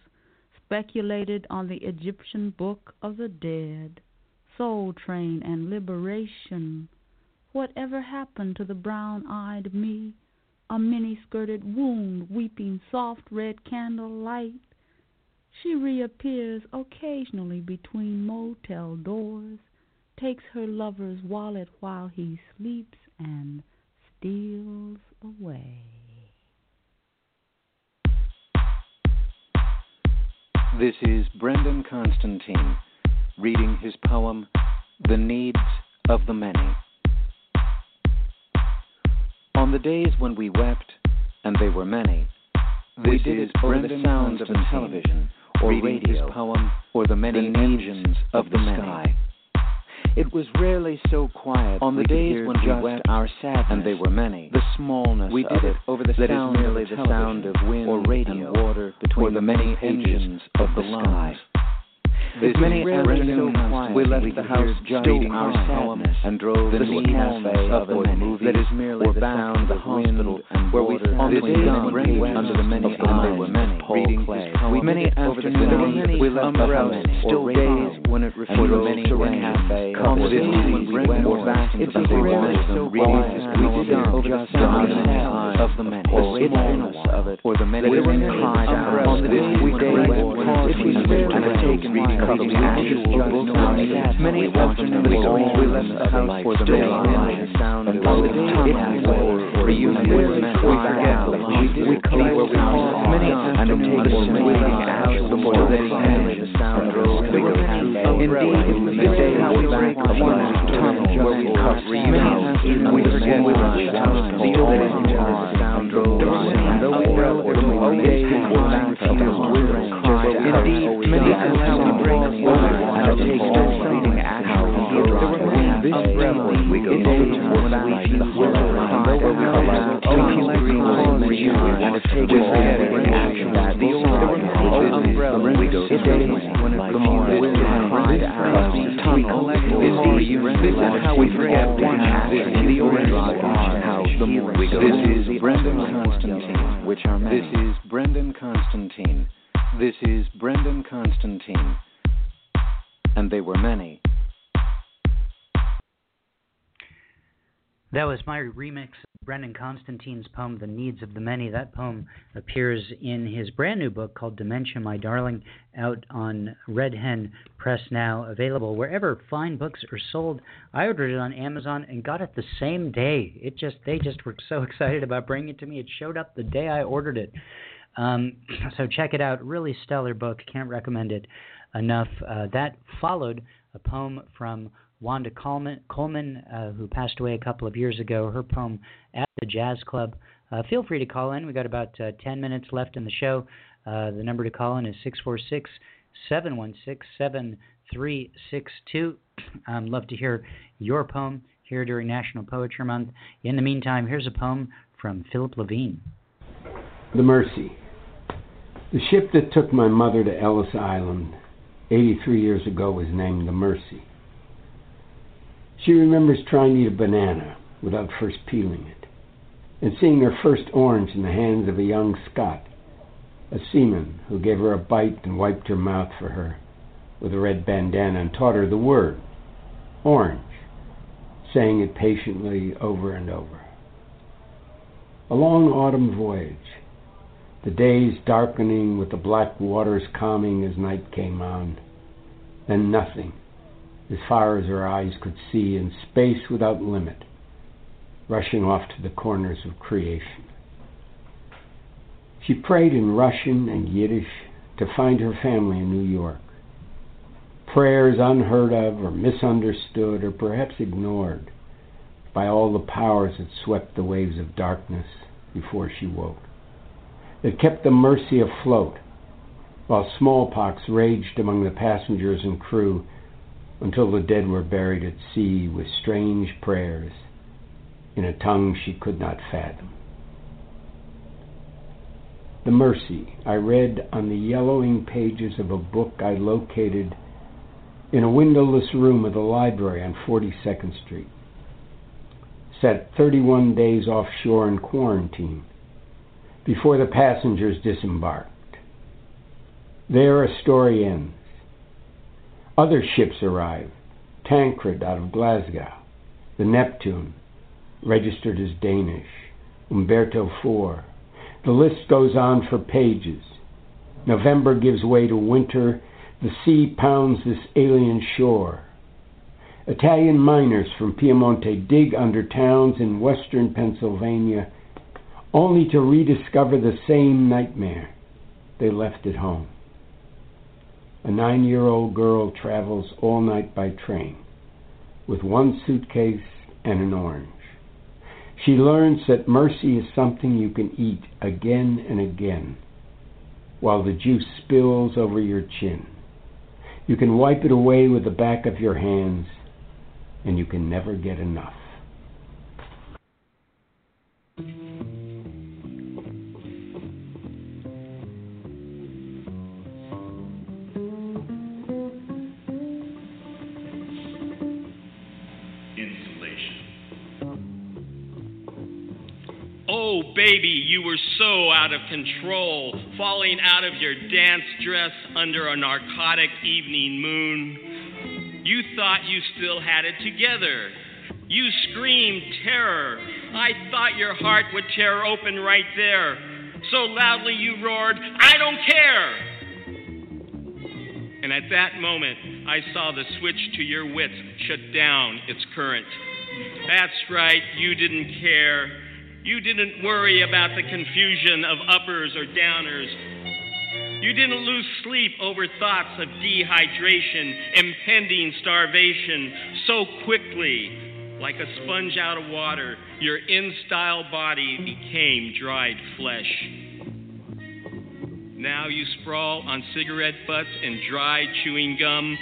speculated on the Egyptian book of the dead, soul train and liberation. Whatever happened to the brown eyed me? A many skirted wound weeping soft red candle light she reappears occasionally between motel doors, takes her lover's wallet while he sleeps, and steals away. This is Brendan Constantine reading his poem, The Needs of the Many. On the days when we wept, and they were many, this we did it over the sounds of the television or radio, his poem, or the many the engines of the, the sky. It was rarely so quiet on the days when we wept our sadness, and they were many. The smallness we did it over the sound merely of the sound of wind or radio, and water between the many engines of the sky. This many afternoons we left we the house reading our sadness and drove the cafe of the movie that is merely the sound of the hospital and where we the days under the many eyes were many reading play. We many afternoons we left the house still days when it referred to a cafe the movie when we went back into the so quiet. we did over the sound of the many. or smallness of it or the many on the weekday when if we had taken reading Many afternoons we left the house for the main sound and all the time or reunion with men we forget we collect where we call many afternoons we left the house before the the sound drove we were indeed the day we one tunnel where we cut reunion we forget we left the the old sound drove and though we were the day we back of one Indeed, many have bring us over and it takes of. We go to the horror, and though we allow to green reunion and it takes no reading action that the umbrella we go to when it comes with hide out we collect this is how we forget one action the orange the more we go this. is Brendan Constantine which are this is Brendan Constantine. This is Brendan Constantine, and they were many. That was my remix of Brendan Constantine's poem, The Needs of the Many. That poem appears in his brand new book called Dementia, My Darling, out on Red Hen Press now, available wherever fine books are sold. I ordered it on Amazon and got it the same day. It just they just were so *laughs* excited about bringing it to me. It showed up the day I ordered it. Um, *clears throat* so check it out. Really stellar book. Can't recommend it enough. Uh, that followed a poem from Wanda Coleman, Coleman uh, who passed away a couple of years ago. Her poem at the Jazz Club. Uh, feel free to call in. We got about uh, 10 minutes left in the show. Uh, the number to call in is 646 716 7362. I'd *clears throat* love to hear your poem here during National Poetry Month. In the meantime, here's a poem from Philip Levine. The Mercy. The ship that took my mother to Ellis Island 83 years ago was named the Mercy. She remembers trying to eat a banana without first peeling it, and seeing her first orange in the hands of a young Scot, a seaman who gave her a bite and wiped her mouth for her with a red bandana and taught her the word, orange, saying it patiently over and over. A long autumn voyage the days darkening with the black waters calming as night came on. Then nothing, as far as her eyes could see, in space without limit, rushing off to the corners of creation. She prayed in Russian and Yiddish to find her family in New York. Prayers unheard of or misunderstood or perhaps ignored by all the powers that swept the waves of darkness before she woke that kept the Mercy afloat while smallpox raged among the passengers and crew, until the dead were buried at sea with strange prayers in a tongue she could not fathom. The Mercy I read on the yellowing pages of a book I located in a windowless room of the library on 42nd Street. Set 31 days offshore in quarantine before the passengers disembarked. There a story ends. Other ships arrive Tancred out of Glasgow, the Neptune, registered as Danish, Umberto IV. The list goes on for pages. November gives way to winter. The sea pounds this alien shore. Italian miners from Piemonte dig under towns in western Pennsylvania only to rediscover the same nightmare they left at home. A nine year old girl travels all night by train with one suitcase and an orange. She learns that mercy is something you can eat again and again while the juice spills over your chin. You can wipe it away with the back of your hands, and you can never get enough. Baby, you were so out of control, falling out of your dance dress under a narcotic evening moon. You thought you still had it together. You screamed terror. I thought your heart would tear open right there. So loudly you roared, I don't care! And at that moment, I saw the switch to your wits shut down its current. That's right, you didn't care. You didn't worry about the confusion of uppers or downers. You didn't lose sleep over thoughts of dehydration, impending starvation so quickly. Like a sponge out of water, your in style body became dried flesh. Now you sprawl on cigarette butts and dry chewing gum.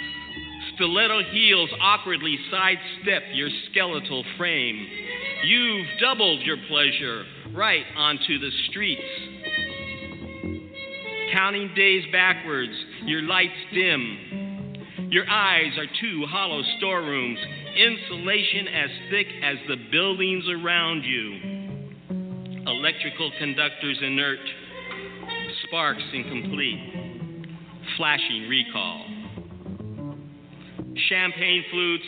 Stiletto heels awkwardly sidestep your skeletal frame. You've doubled your pleasure right onto the streets. Counting days backwards, your lights dim. Your eyes are two hollow storerooms, insulation as thick as the buildings around you. Electrical conductors inert, sparks incomplete, flashing recall. Champagne flutes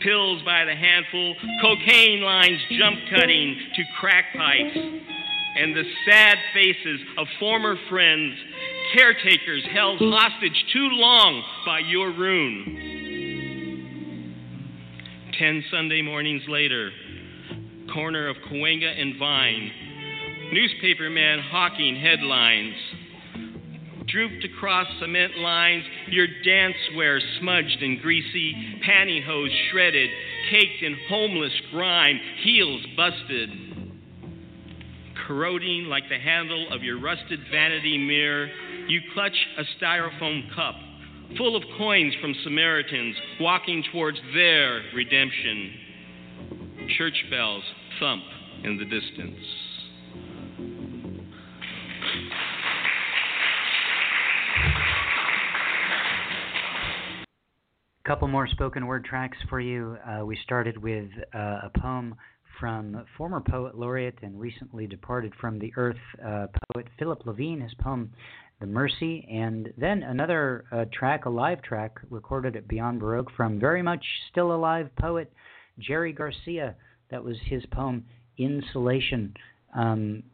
pills by the handful, cocaine lines jump cutting to crack pipes, and the sad faces of former friends, caretakers held hostage too long by your rune. Ten Sunday mornings later, corner of Cahuenga and Vine, newspaperman hawking headlines drooped across cement lines, your dancewear smudged and greasy, pantyhose shredded, caked in homeless grime, heels busted. Corroding like the handle of your rusted vanity mirror, you clutch a styrofoam cup full of coins from Samaritans walking towards their redemption. Church bells thump in the distance. Couple more spoken word tracks for you. Uh, we started with uh, a poem from former poet laureate and recently departed from the earth uh, poet Philip Levine, his poem The Mercy, and then another uh, track, a live track recorded at Beyond Baroque from very much still alive poet Jerry Garcia. That was his poem Insulation. Um,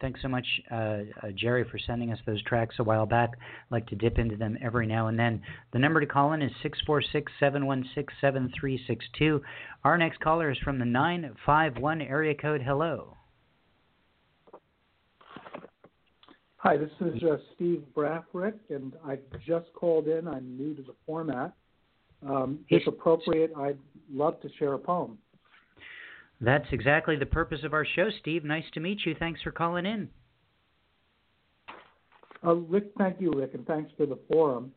thanks so much, uh, uh, Jerry, for sending us those tracks a while back. I like to dip into them every now and then. The number to call in is 646 716 7362. Our next caller is from the 951 area code. Hello. Hi, this is uh, Steve Brathrick, and I just called in. I'm new to the format. Um, if appropriate, I'd love to share a poem. That's exactly the purpose of our show, Steve. Nice to meet you. Thanks for calling in. Uh, Rick, thank you, Rick, and thanks for the forum.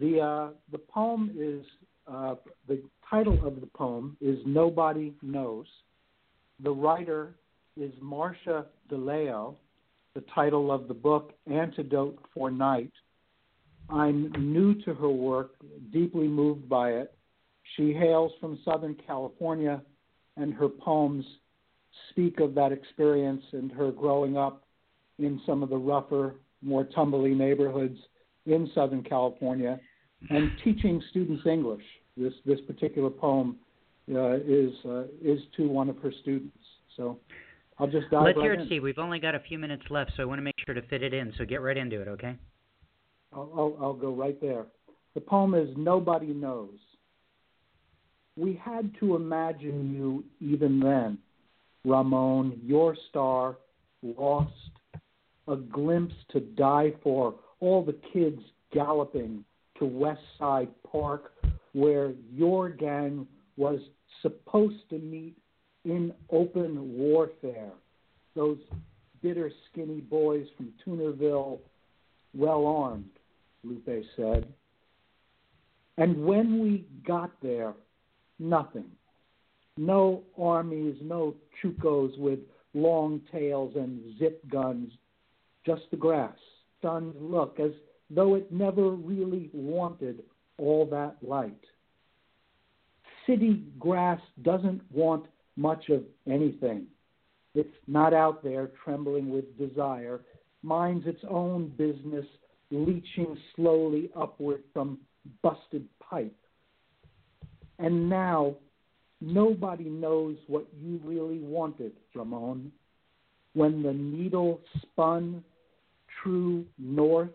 The uh, the poem is Uh, the title of the poem is Nobody Knows. The writer is Marcia DeLeo. The title of the book, Antidote for Night. I'm new to her work, deeply moved by it. She hails from Southern California, and her poems speak of that experience and her growing up in some of the rougher, more tumbly neighborhoods in Southern California and teaching students English. This this particular poem uh, is uh, is to one of her students. So I'll just dive Let's right hear in. it, Steve. We've only got a few minutes left, so I want to make sure to fit it in. So get right into it, okay? I'll, I'll, I'll go right there. The poem is Nobody Knows. We had to imagine you even then, Ramon, your star, lost, a glimpse to die for, all the kids galloping to West Side Park, where your gang was supposed to meet in open warfare. Those bitter, skinny boys from Tunerville, well armed, Lupe said. And when we got there, nothing. No armies, no chukos with long tails and zip guns, just the grass, stunned look as though it never really wanted all that light. City grass doesn't want much of anything. It's not out there trembling with desire, minds its own business, leaching slowly upward from busted pipe. And now, nobody knows what you really wanted, Ramon. When the needle spun true north,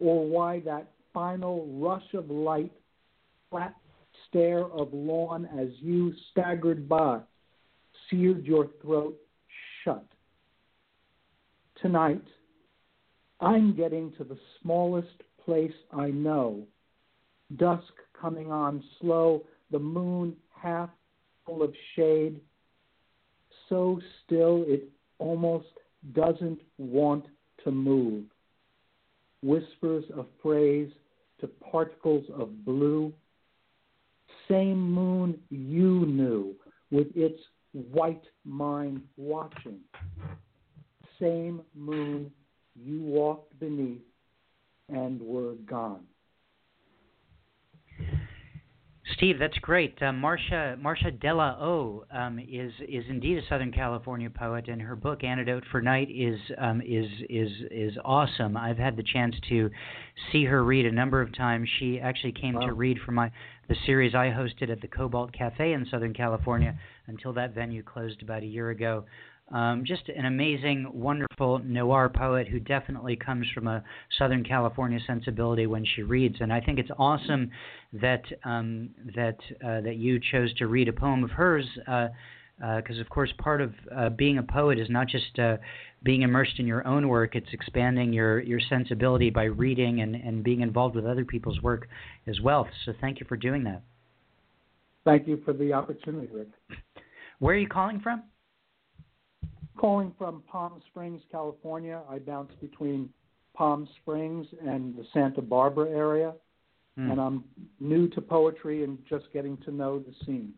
or why that final rush of light, flat stare of lawn as you staggered by, seared your throat shut. Tonight, I'm getting to the smallest place I know. Dusk coming on slow, the moon half full of shade, so still it almost doesn't want to move. Whispers of phrase to particles of blue. Same moon you knew with its white mind watching. Same moon you walked beneath and were gone. Steve, that's great. Uh, Marsha Marcia Della O um, is is indeed a Southern California poet, and her book Antidote for Night is um, is is is awesome. I've had the chance to see her read a number of times. She actually came Wow. to read for my the series I hosted at the Cobalt Cafe in Southern California until that venue closed about a year ago. Um, just an amazing, wonderful noir poet who definitely comes from a Southern California sensibility when she reads, and I think it's awesome that um, that uh, that you chose to read a poem of hers. Uh, because of course part of uh, being a poet is not just uh, being immersed in your own work it's expanding your your sensibility by reading and and being involved with other people's work as well so thank you for doing that Thank you for the opportunity, Rick. where are you calling from Calling from Palm Springs, California. I bounce between Palm Springs and the Santa Barbara area, Hmm. and I'm new to poetry and just getting to know the scene.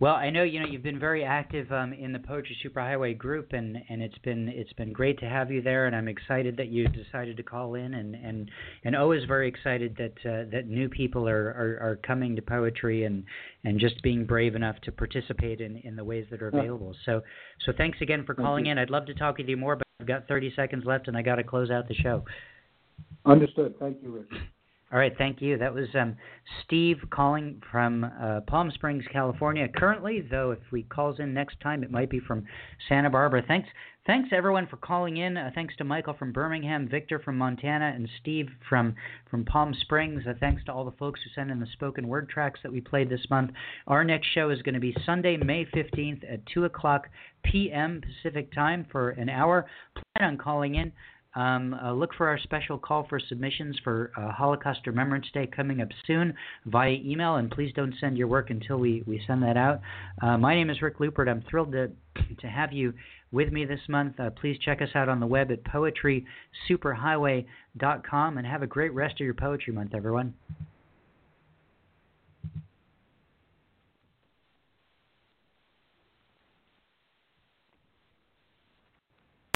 Well, I know you know you've been very active um, in the Poetry Superhighway group, and, and it's been it's been great to have you there, and I'm excited that you decided to call in, and and and always very excited that uh, that new people are, are, are coming to poetry and and just being brave enough to participate in, in the ways that are available. So so thanks again for calling in. I'd love to talk with you more, but I've got 30 seconds left, and I got to close out the show. Understood. Thank you, Rick. All right, thank you. That was um, Steve calling from uh, Palm Springs, California. Currently, though, if he calls in next time, it might be from Santa Barbara. Thanks, thanks everyone for calling in. Uh, thanks to Michael from Birmingham, Victor from Montana, and Steve from from Palm Springs. Uh, thanks to all the folks who sent in the spoken word tracks that we played this month. Our next show is going to be Sunday, May fifteenth at two o'clock p.m. Pacific time for an hour. Plan on calling in. Um, uh, look for our special call for submissions for uh, Holocaust Remembrance Day coming up soon via email, and please don't send your work until we, we send that out. Uh, my name is Rick Lupert. I'm thrilled to, to have you with me this month. Uh, please check us out on the web at poetrysuperhighway.com and have a great rest of your poetry month, everyone.